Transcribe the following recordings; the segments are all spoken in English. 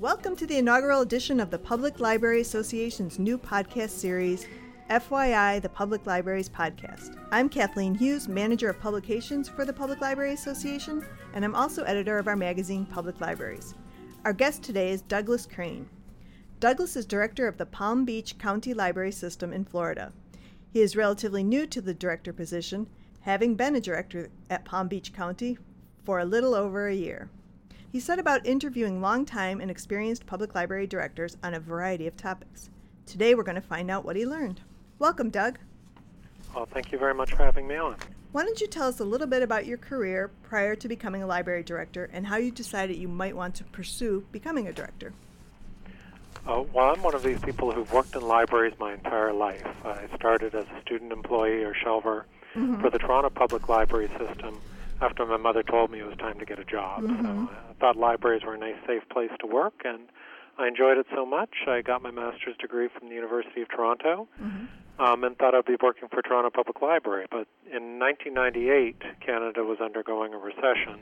Welcome to the inaugural edition of the Public Library Association's new podcast series, FYI, the Public Libraries Podcast. I'm Kathleen Hughes, Manager of Publications for the Public Library Association, and I'm also editor of our magazine, Public Libraries. Our guest today is Douglas Crane. Douglas is director of the Palm Beach County Library System in Florida. He is relatively new to the director position, having been a director at Palm Beach County for a little over a year. He set about interviewing longtime and experienced public library directors on a variety of topics. Today we're going to find out what he learned. Welcome, Doug. Well, thank you very much for having me on. Why don't you tell us a little bit about your career prior to becoming a library director and how you decided you might want to pursue becoming a director? Uh, well, I'm one of these people who've worked in libraries my entire life. I started as a student employee or shelver mm-hmm. for the Toronto Public Library System after my mother told me it was time to get a job. Mm-hmm. So I thought libraries were a nice, safe place to work, and I enjoyed it so much. I got my master's degree from the University of Toronto. Mm-hmm. Um, and thought I'd be working for Toronto Public Library. But in 1998, Canada was undergoing a recession,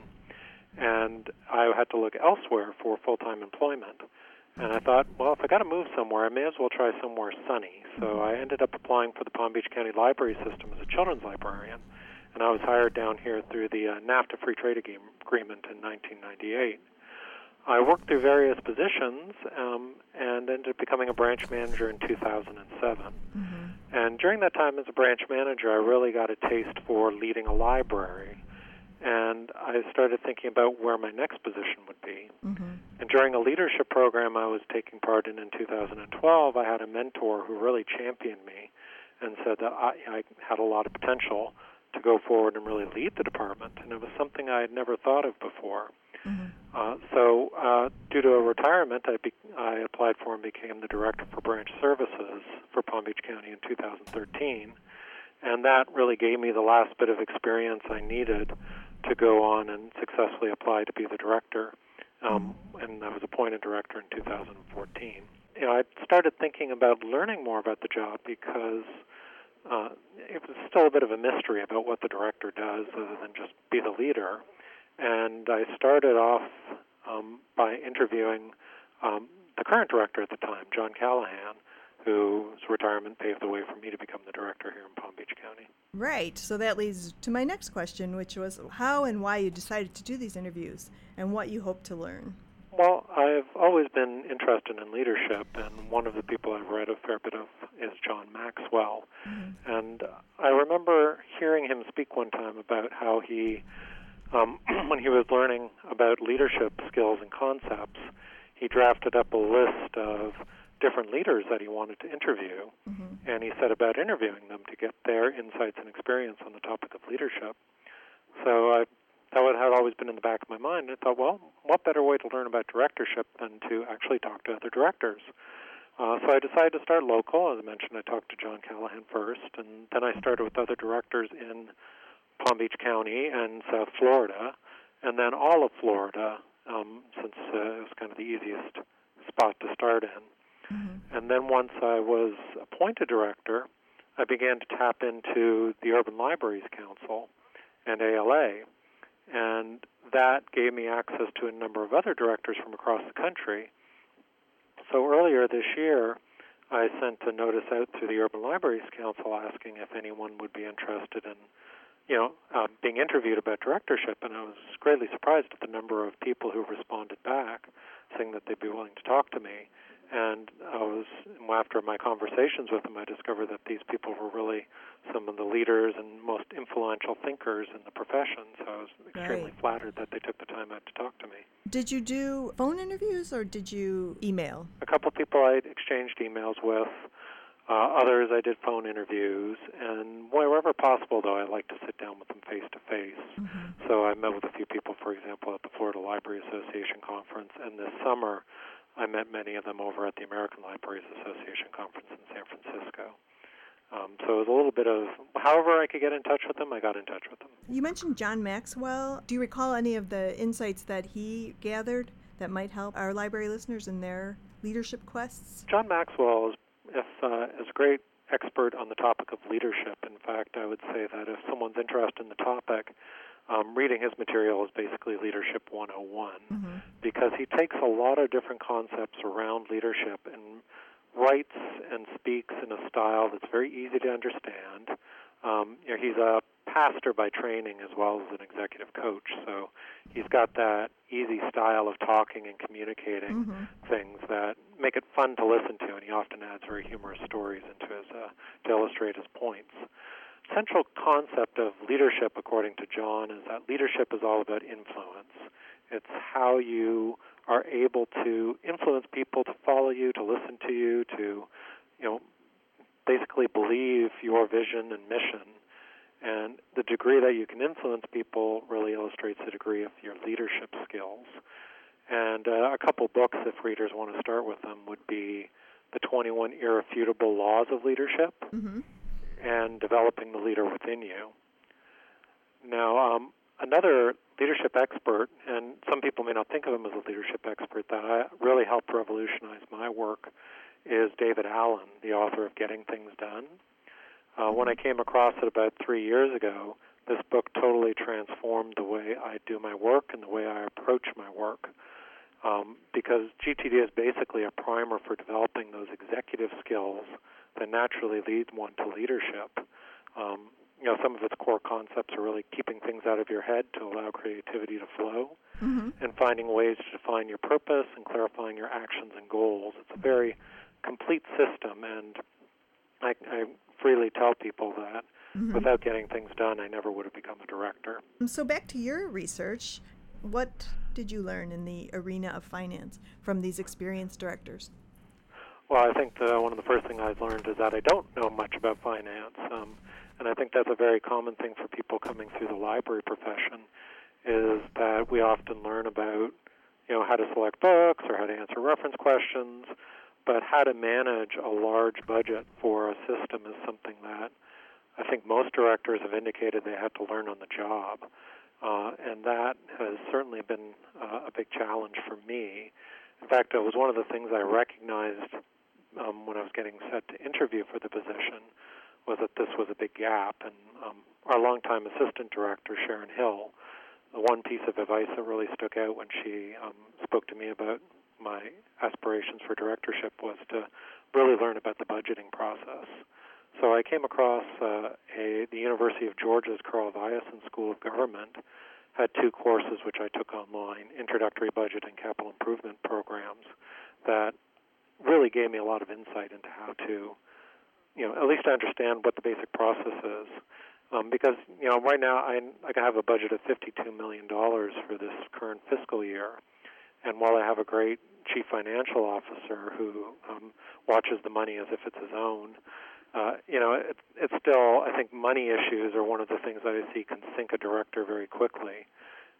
and I had to look elsewhere for full time employment. And I thought, well, if I got to move somewhere, I may as well try somewhere sunny. So mm-hmm. I ended up applying for the Palm Beach County Library System as a children's librarian and I was hired down here through the uh, NAFTA Free Trade Agreement in 1998. I worked through various positions um, and ended up becoming a branch manager in 2007. Mm-hmm. And during that time as a branch manager, I really got a taste for leading a library. And I started thinking about where my next position would be. Mm-hmm. And during a leadership program I was taking part in in 2012, I had a mentor who really championed me and said that I, I had a lot of potential to go forward and really lead the department, and it was something I had never thought of before. Mm-hmm. Uh, so, uh, due to a retirement, I, be- I applied for and became the director for branch services for Palm Beach County in 2013, and that really gave me the last bit of experience I needed to go on and successfully apply to be the director. Um, mm-hmm. and I was appointed director in 2014. You know, I started thinking about learning more about the job because uh, it was still a bit of a mystery about what the director does other than just be the leader. And I started off um, by interviewing um, the current director at the time, John Callahan, whose retirement paved the way for me to become the director here in Palm Beach County. Right. So that leads to my next question, which was how and why you decided to do these interviews and what you hope to learn. Well, I've always been interested in leadership, and one of the people I've read a fair bit of is John Maxwell. Mm-hmm. And I remember hearing him speak one time about how he, um, when he was learning about leadership skills and concepts, he drafted up a list of different leaders that he wanted to interview, mm-hmm. and he set about interviewing them to get their insights and experience on the topic of leadership. So I that had always been in the back of my mind. I thought, well, what better way to learn about directorship than to actually talk to other directors? Uh, so I decided to start local. As I mentioned, I talked to John Callahan first, and then I started with other directors in Palm Beach County and South Florida, and then all of Florida, um, since uh, it was kind of the easiest spot to start in. Mm-hmm. And then once I was appointed director, I began to tap into the Urban Libraries Council and ALA and that gave me access to a number of other directors from across the country. So earlier this year, I sent a notice out to the Urban Libraries Council asking if anyone would be interested in, you know, uh, being interviewed about directorship, and I was greatly surprised at the number of people who responded back, saying that they'd be willing to talk to me. And I was after my conversations with them, I discovered that these people were really some of the leaders and most influential thinkers in the profession. So I was extremely right. flattered that they took the time out to talk to me. Did you do phone interviews or did you email? A couple of people I exchanged emails with. Uh, others I did phone interviews, and wherever possible, though, I like to sit down with them face to face. So I met with a few people, for example, at the Florida Library Association conference, and this summer I met many of them over at the American Libraries Association conference in San Francisco. Um, so it was a little bit of however I could get in touch with them, I got in touch with them. You mentioned John Maxwell. Do you recall any of the insights that he gathered that might help our library listeners in their leadership quests? John Maxwell is, if, uh, is a great expert on the topic of leadership. In fact, I would say that if someone's interested in the topic, um, reading his material is basically Leadership 101 Mm-hmm. because he takes a lot of different concepts around leadership and writes and speaks in a style that's very easy to understand. Um, you know, he's a pastor by training as well as an executive coach, so he's got that easy style of talking and communicating Mm-hmm. things that make it fun to listen to, and he often adds very humorous stories into his uh, to illustrate his points. Central concept of leadership, according to John, is that leadership is all about influence. It's how you are able to influence people to follow you, to listen to you, to, you know, basically believe your vision and mission. And the degree that you can influence people really illustrates the degree of your leadership skills. And uh, a couple books, if readers want to start with them, would be The 21 Irrefutable Laws of Leadership Mm-hmm. And Developing the Leader Within You. Now, um, another leadership expert, and some people may not think of him as a leadership expert, that really helped revolutionize my work is David Allen, the author of Getting Things Done. Uh, when I came across it about three years ago, this book totally transformed the way I do my work and the way I approach my work. Um, because GTD is basically a primer for developing those executive skills that naturally lead one to leadership. Um, you know, some of its core concepts are really keeping things out of your head to allow creativity to flow, Mm-hmm. and finding ways to define your purpose and clarifying your actions and goals. It's a very complete system, and I, I freely tell people that Mm-hmm. without getting things done, I never would have become a director. So back to your research, what did you learn in the arena of finance from these experienced directors? Well, I think the, one of the first things I've learned is that I don't know much about finance, um, and I think that's a very common thing for people coming through the library profession. Is that we often learn about, you know, how to select books or how to answer reference questions, but how to manage a large budget for a system is something that I think most directors have indicated they had to learn on the job, uh, and that has certainly been uh, a big challenge for me. In fact, it was one of the things I recognized um, when I was getting set to interview for the position was that this was a big gap. And um, our longtime assistant director, Sharon Hill, the one piece of advice that really stuck out when she um, spoke to me about my aspirations for directorship was to really learn about the budgeting process. So I came across uh, a the University of Georgia's Carl Vinson School of Government had two courses which I took online, introductory budget and capital improvement programs, that really gave me a lot of insight into how to, you know, at least understand what the basic process is. Um, because you know, right now I I have a budget of fifty-two million dollars for this current fiscal year, and while I have a great chief financial officer who um, watches the money as if it's his own, uh, you know, it, it's still I think money issues are one of the things that I see can sink a director very quickly.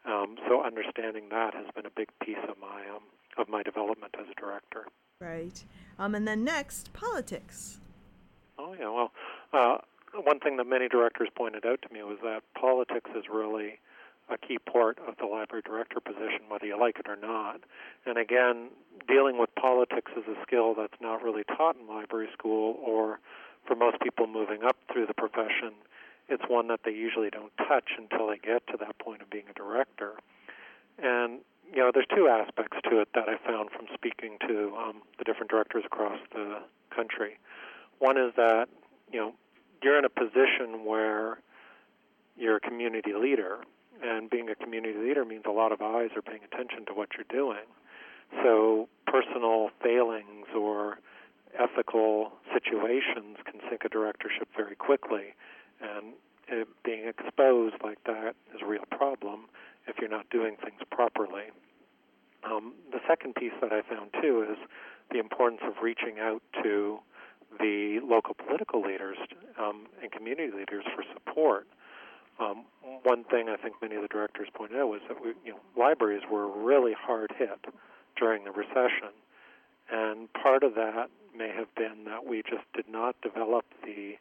Um, so understanding that has been a big piece of my um, of my development as a director. Right. Um, and then next, politics. Oh yeah, well, uh, one thing that many directors pointed out to me was that politics is really a key part of the library director position, whether you like it or not. And again, dealing with politics is a skill that's not really taught in library school, or for most people moving up through the profession, it's one that they usually don't touch until they get to that point of being a director. And you know, there's two aspects to it that I found from speaking to um, the different directors across the country. One is that you know you're in a position where you're a community leader, and being a community leader means a lot of eyes are paying attention to what you're doing. So personal failings or ethical situations can sink a directorship very quickly, and it, being exposed like that is a real problem if you're not doing things properly. Um, the second piece that I found too is the importance of reaching out to the local political leaders um, and community leaders for support. Um, one thing I think many of the directors pointed out was that we, you know, libraries were really hard hit during the recession, and part of that may have been that we just did not develop the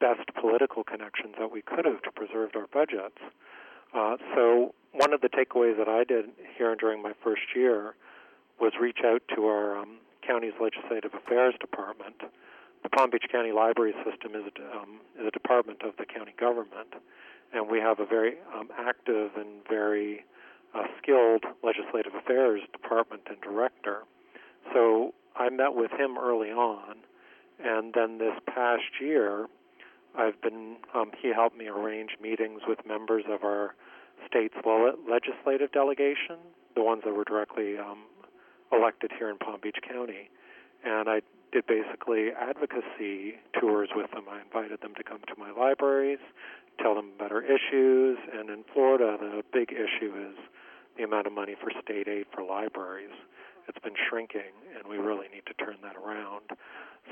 best political connections that we could have to preserve our budgets. Uh, so one of the takeaways that I did here during my first year was reach out to our um, county's legislative affairs department. The Palm Beach County Library System is a, um, is a department of the county government, and we have a very um, active and very uh, skilled legislative affairs department and director. So I met with him early on, and then this past year, I've been um, he helped me arrange meetings with members of our state's legislative delegation, the ones that were directly um, elected here in Palm Beach County, and I did basically advocacy tours with them. I invited them to come to my libraries, tell them about our issues, and in Florida, the big issue is the amount of money for state aid for libraries. It's been shrinking, and we really need to turn that around.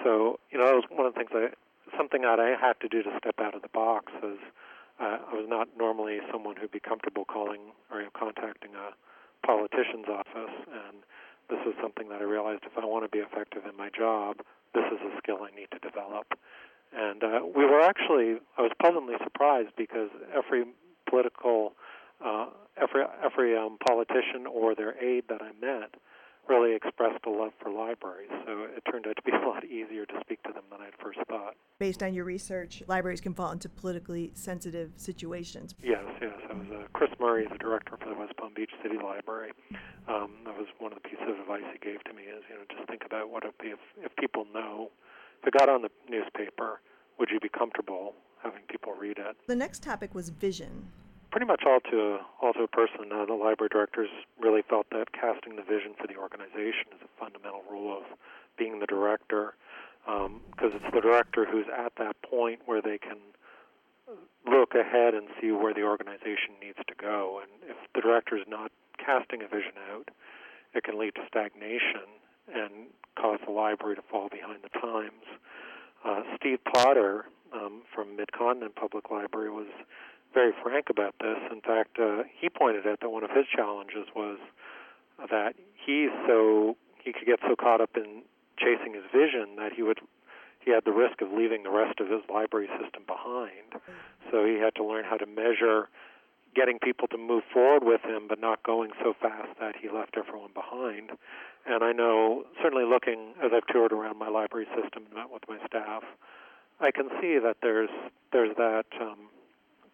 So, you know, that was one of the things I, something that I had to do to step out of the box. Is uh, I was not normally someone who'd be comfortable calling or you know, contacting a politician's office, and this is something that I realized if I want to be effective in my job, this is a skill I need to develop. And uh, we were actually, I was pleasantly surprised because every political, uh, every every um, politician or their aide that I met really expressed a love for libraries. So it turned out to be a lot easier to speak to them than I'd first thought. Based on your research, libraries can fall into politically sensitive situations. Yes, yes. I was uh, Chris Murray, is the director for the West Palm Beach City Library. Um, that was one of the pieces of advice he gave to me is, you know, just think about what it would be if, if people know, if it got on the newspaper, would you be comfortable having people read it? The next topic was vision pretty much all to all to a person. Uh, the library directors really felt that casting the vision for the organization is a fundamental rule of being the director, because um, it's the director who's at that point where they can look ahead and see where the organization needs to go. And if the director is not casting a vision out, it can lead to stagnation and cause the library to fall behind the times. Uh, Steve Potter um, from Midcontinent Public Library was very frank about this. In fact, uh, he pointed out that one of his challenges was that he's so he could get so caught up in chasing his vision that he would he had the risk of leaving the rest of his library system behind. So he had to learn how to measure getting people to move forward with him, but not going so fast that he left everyone behind. And I know, certainly looking as I've toured around my library system and met with my staff, I can see that there's there's that um,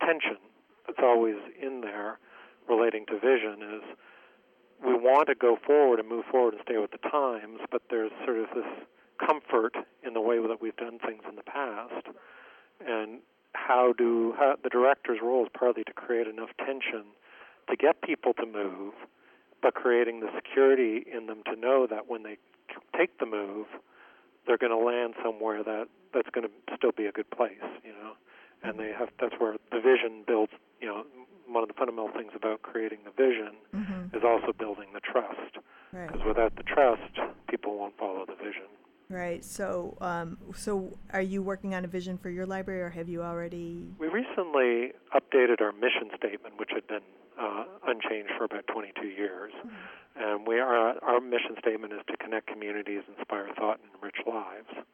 tension that's always in there relating to vision is we want to go forward and move forward and stay with the times, but there's sort of this comfort in the way that we've done things in the past. And how do how, the director's role is partly to create enough tension to get people to move, but creating the security in them to know that when they take the move, they're going to land somewhere that that's going to still be a good place, you know and they have that's where the vision builds you know one of the fundamental things about creating the vision mm-hmm. is also building the trust because right. without the trust people won't follow the vision right so um, so are you working on a vision for your library or have you already we recently updated our mission statement which had been uh, unchanged for about 22 years mm-hmm. and we are our mission statement is to connect communities inspire thought and enrich lives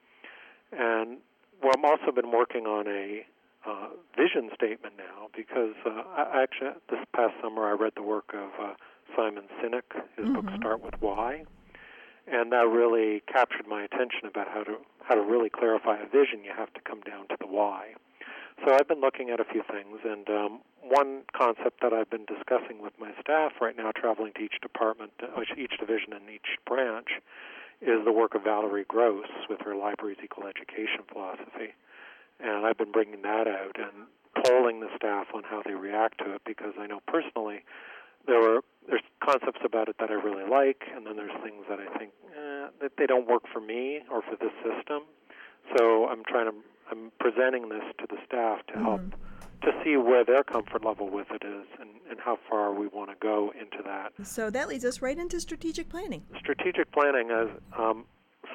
and well, I've also been working on a uh, vision statement now because uh, I actually this past summer I read the work of uh, Simon Sinek, his mm-hmm. book Start with Why, and that really captured my attention about how to how to really clarify a vision. You have to come down to the why. So I've been looking at a few things, and um, one concept that I've been discussing with my staff right now, traveling to each department, uh, each division, and each branch, is the work of Valerie Gross with her library's equal education philosophy and I've been bringing that out and polling the staff on how they react to it because I know personally there were there's concepts about it that I really like, and then there's things that I think eh, that they don't work for me or for this system. So I'm trying to I'm presenting this to the staff to help mm-hmm. to see where their comfort level with it is and, and how far we want to go into that. So that leads us right into strategic planning. Strategic planning is um,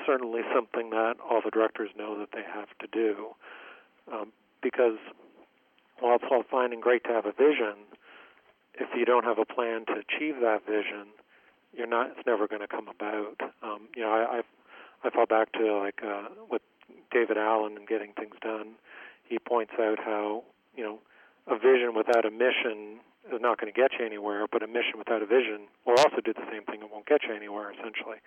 certainly something that all the directors know that they have to do um, because while it's all fine and great to have a vision, if you don't have a plan to achieve that vision, you're not. It's never going to come about. Um, you know, I, I I fall back to like uh, with David Allen and getting things done. He points out how you know a vision without a mission is not going to get you anywhere, but a mission without a vision will also do the same thing. It won't get you anywhere, essentially.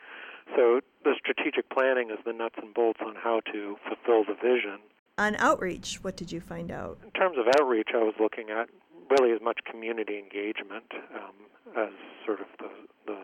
So the strategic planning is the nuts and bolts on how to fulfill the vision On outreach, what did you find out? In terms of outreach, I was looking at really as much community engagement um, as sort of the, the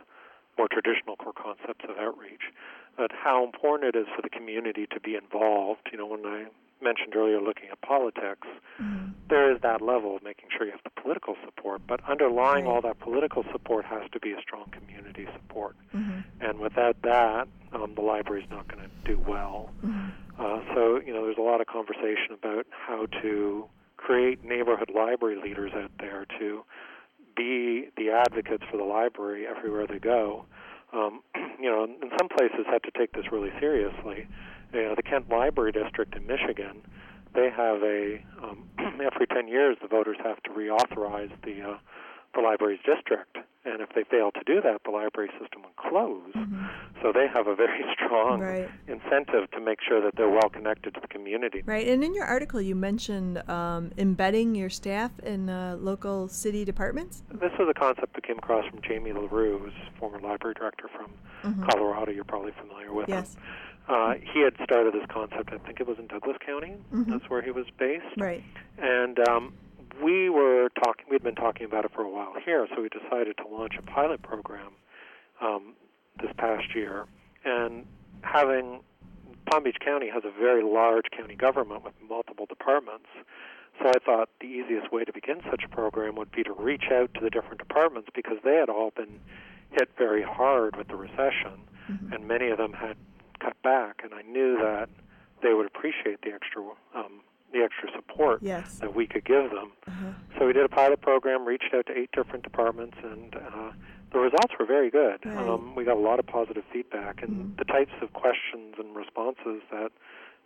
more traditional core concepts of outreach. But how important it is for the community to be involved. You know, when I mentioned earlier looking at politics, mm-hmm. there is that level of making sure you have the political support, but underlying right. all that political support has to be a strong community support. Mm-hmm. And without that, um, the library is not going to do well. Mm-hmm. Uh, so, you know, there's a lot of conversation about how to create neighborhood library leaders out there to be the advocates for the library everywhere they go. Um, you know, in some places had to take this really seriously you know, the Kent Library District in Michigan, they have a um, every 10 years the voters have to reauthorize the uh, the library's district, and if they fail to do that, the library system would close. Mm-hmm. So they have a very strong right. incentive to make sure that they're well connected to the community. Right, and in your article, you mentioned um, embedding your staff in uh, local city departments. This was a concept that came across from Jamie LaRue, who's former library director from mm-hmm. Colorado. You're probably familiar with yes. him. Uh, he had started this concept. I think it was in Douglas County. Mm-hmm. That's where he was based. Right. And um, we were talking. We'd been talking about it for a while here, so we decided to launch a pilot program um, this past year. And having Palm Beach County has a very large county government with multiple departments. So I thought the easiest way to begin such a program would be to reach out to the different departments because they had all been hit very hard with the recession, mm-hmm. and many of them had cut back, and I knew that they would appreciate the extra um, the extra support yes. that we could give them. Uh-huh. So we did a pilot program, reached out to eight different departments, and uh, the results were very good. Right. Um, we got a lot of positive feedback, and mm-hmm. the types of questions and responses that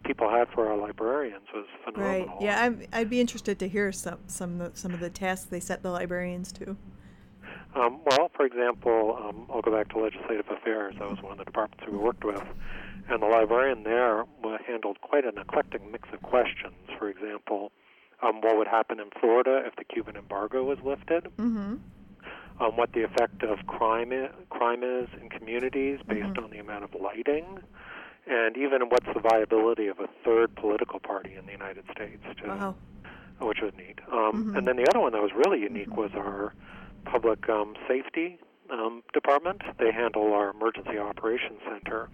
people had for our librarians was phenomenal. Right. Yeah, I'm, I'd be interested to hear some some of the, some of the tasks they set the librarians to. Um, well, for example, um, I'll go back to legislative affairs. That was one of the departments we worked with. And the librarian there handled quite an eclectic mix of questions. For example, um, what would happen in Florida if the Cuban embargo was lifted? Mm-hmm. Um, what the effect of crime I- crime is in communities based mm-hmm. on the amount of lighting, and even what's the viability of a third political party in the United States, too, wow. which was neat. Um, mm-hmm. And then the other one that was really unique was our public um, safety um, department. They handle our emergency operations center,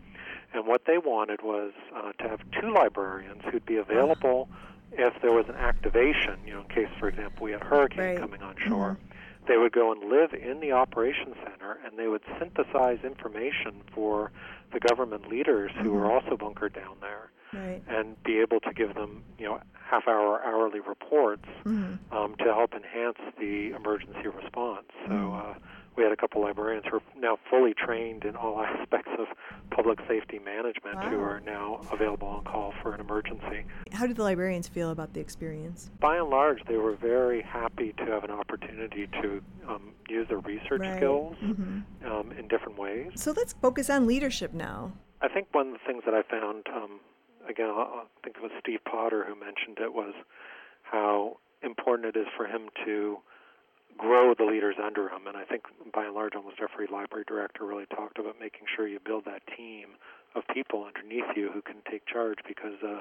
and what they wanted was uh, to have two librarians who'd be available if there was an activation. You know, in case, for example, we had a hurricane right. coming on shore. Mm-hmm. They would go and live in the operations center, and they would synthesize information for the government leaders who were mm-hmm. also bunkered down there, right. and be able to give them, you know, half-hour hourly reports mm-hmm. um, to help enhance the emergency response. So. Mm-hmm. Uh, we had a couple librarians who are now fully trained in all aspects of public safety management wow. who are now available on call for an emergency. How did the librarians feel about the experience? By and large, they were very happy to have an opportunity to um, use their research right. skills mm-hmm. um, in different ways. So let's focus on leadership now. I think one of the things that I found, um, again, I think it was Steve Potter who mentioned it, was how important it is for him to grow the leaders under him. And I think by and large, almost every library director really talked about making sure you build that team of people underneath you who can take charge because, uh,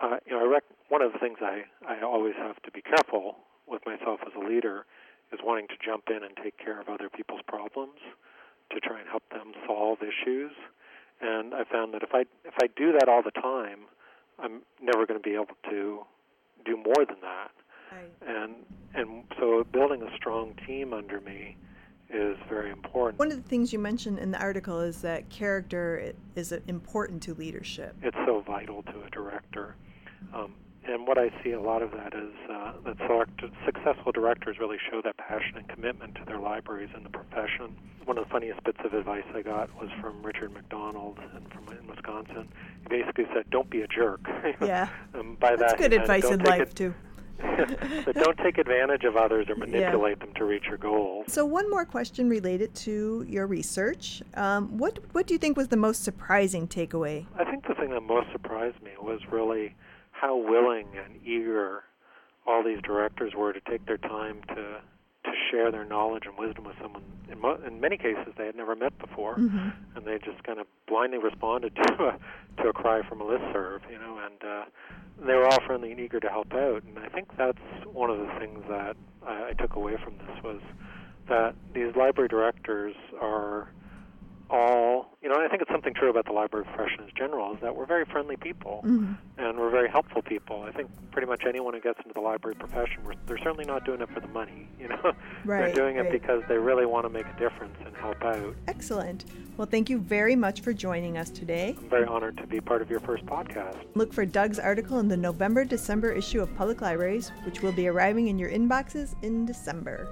uh, you know, I rec- one of the things I, I always have to be careful with myself as a leader is wanting to jump in and take care of other people's problems to try and help them solve issues. And I found that if I if I do that all the time, I'm never going to be able to do more than that. Right. And and so building a strong team under me is very important. One of the things you mentioned in the article is that character is important to leadership. It's so vital to a director. Um, and what I see a lot of that is uh, that select, successful directors really show that passion and commitment to their libraries and the profession. One of the funniest bits of advice I got was from Richard McDonald and from in Wisconsin. He basically said, "Don't be a jerk." Yeah. um, by That's that, good advice in life it, too. but don't take advantage of others or manipulate yeah. them to reach your goals. So, one more question related to your research. Um, what what do you think was the most surprising takeaway? I think the thing that most surprised me was really how willing and eager all these directors were to take their time to to share their knowledge and wisdom with someone. In, mo- in many cases, they had never met before, mm-hmm. and they just kind of blindly responded to a to a cry from a listserv, you know, and. Uh, they were all friendly and eager to help out. And I think that's one of the things that I, I took away from this was that these library directors are all, you know, I think it's something true about the library profession in general is that we're very friendly people Mm-hmm. and we're very helpful people. I think pretty much anyone who gets into the library profession, we're, they're certainly not doing it for the money. You know, Right, they're doing right. it because they really want to make a difference and help out. Excellent. Well, thank you very much for joining us today. I'm very honored to be part of your first podcast. Look for Doug's article in the November December issue of Public Libraries, which will be arriving in your inboxes in December.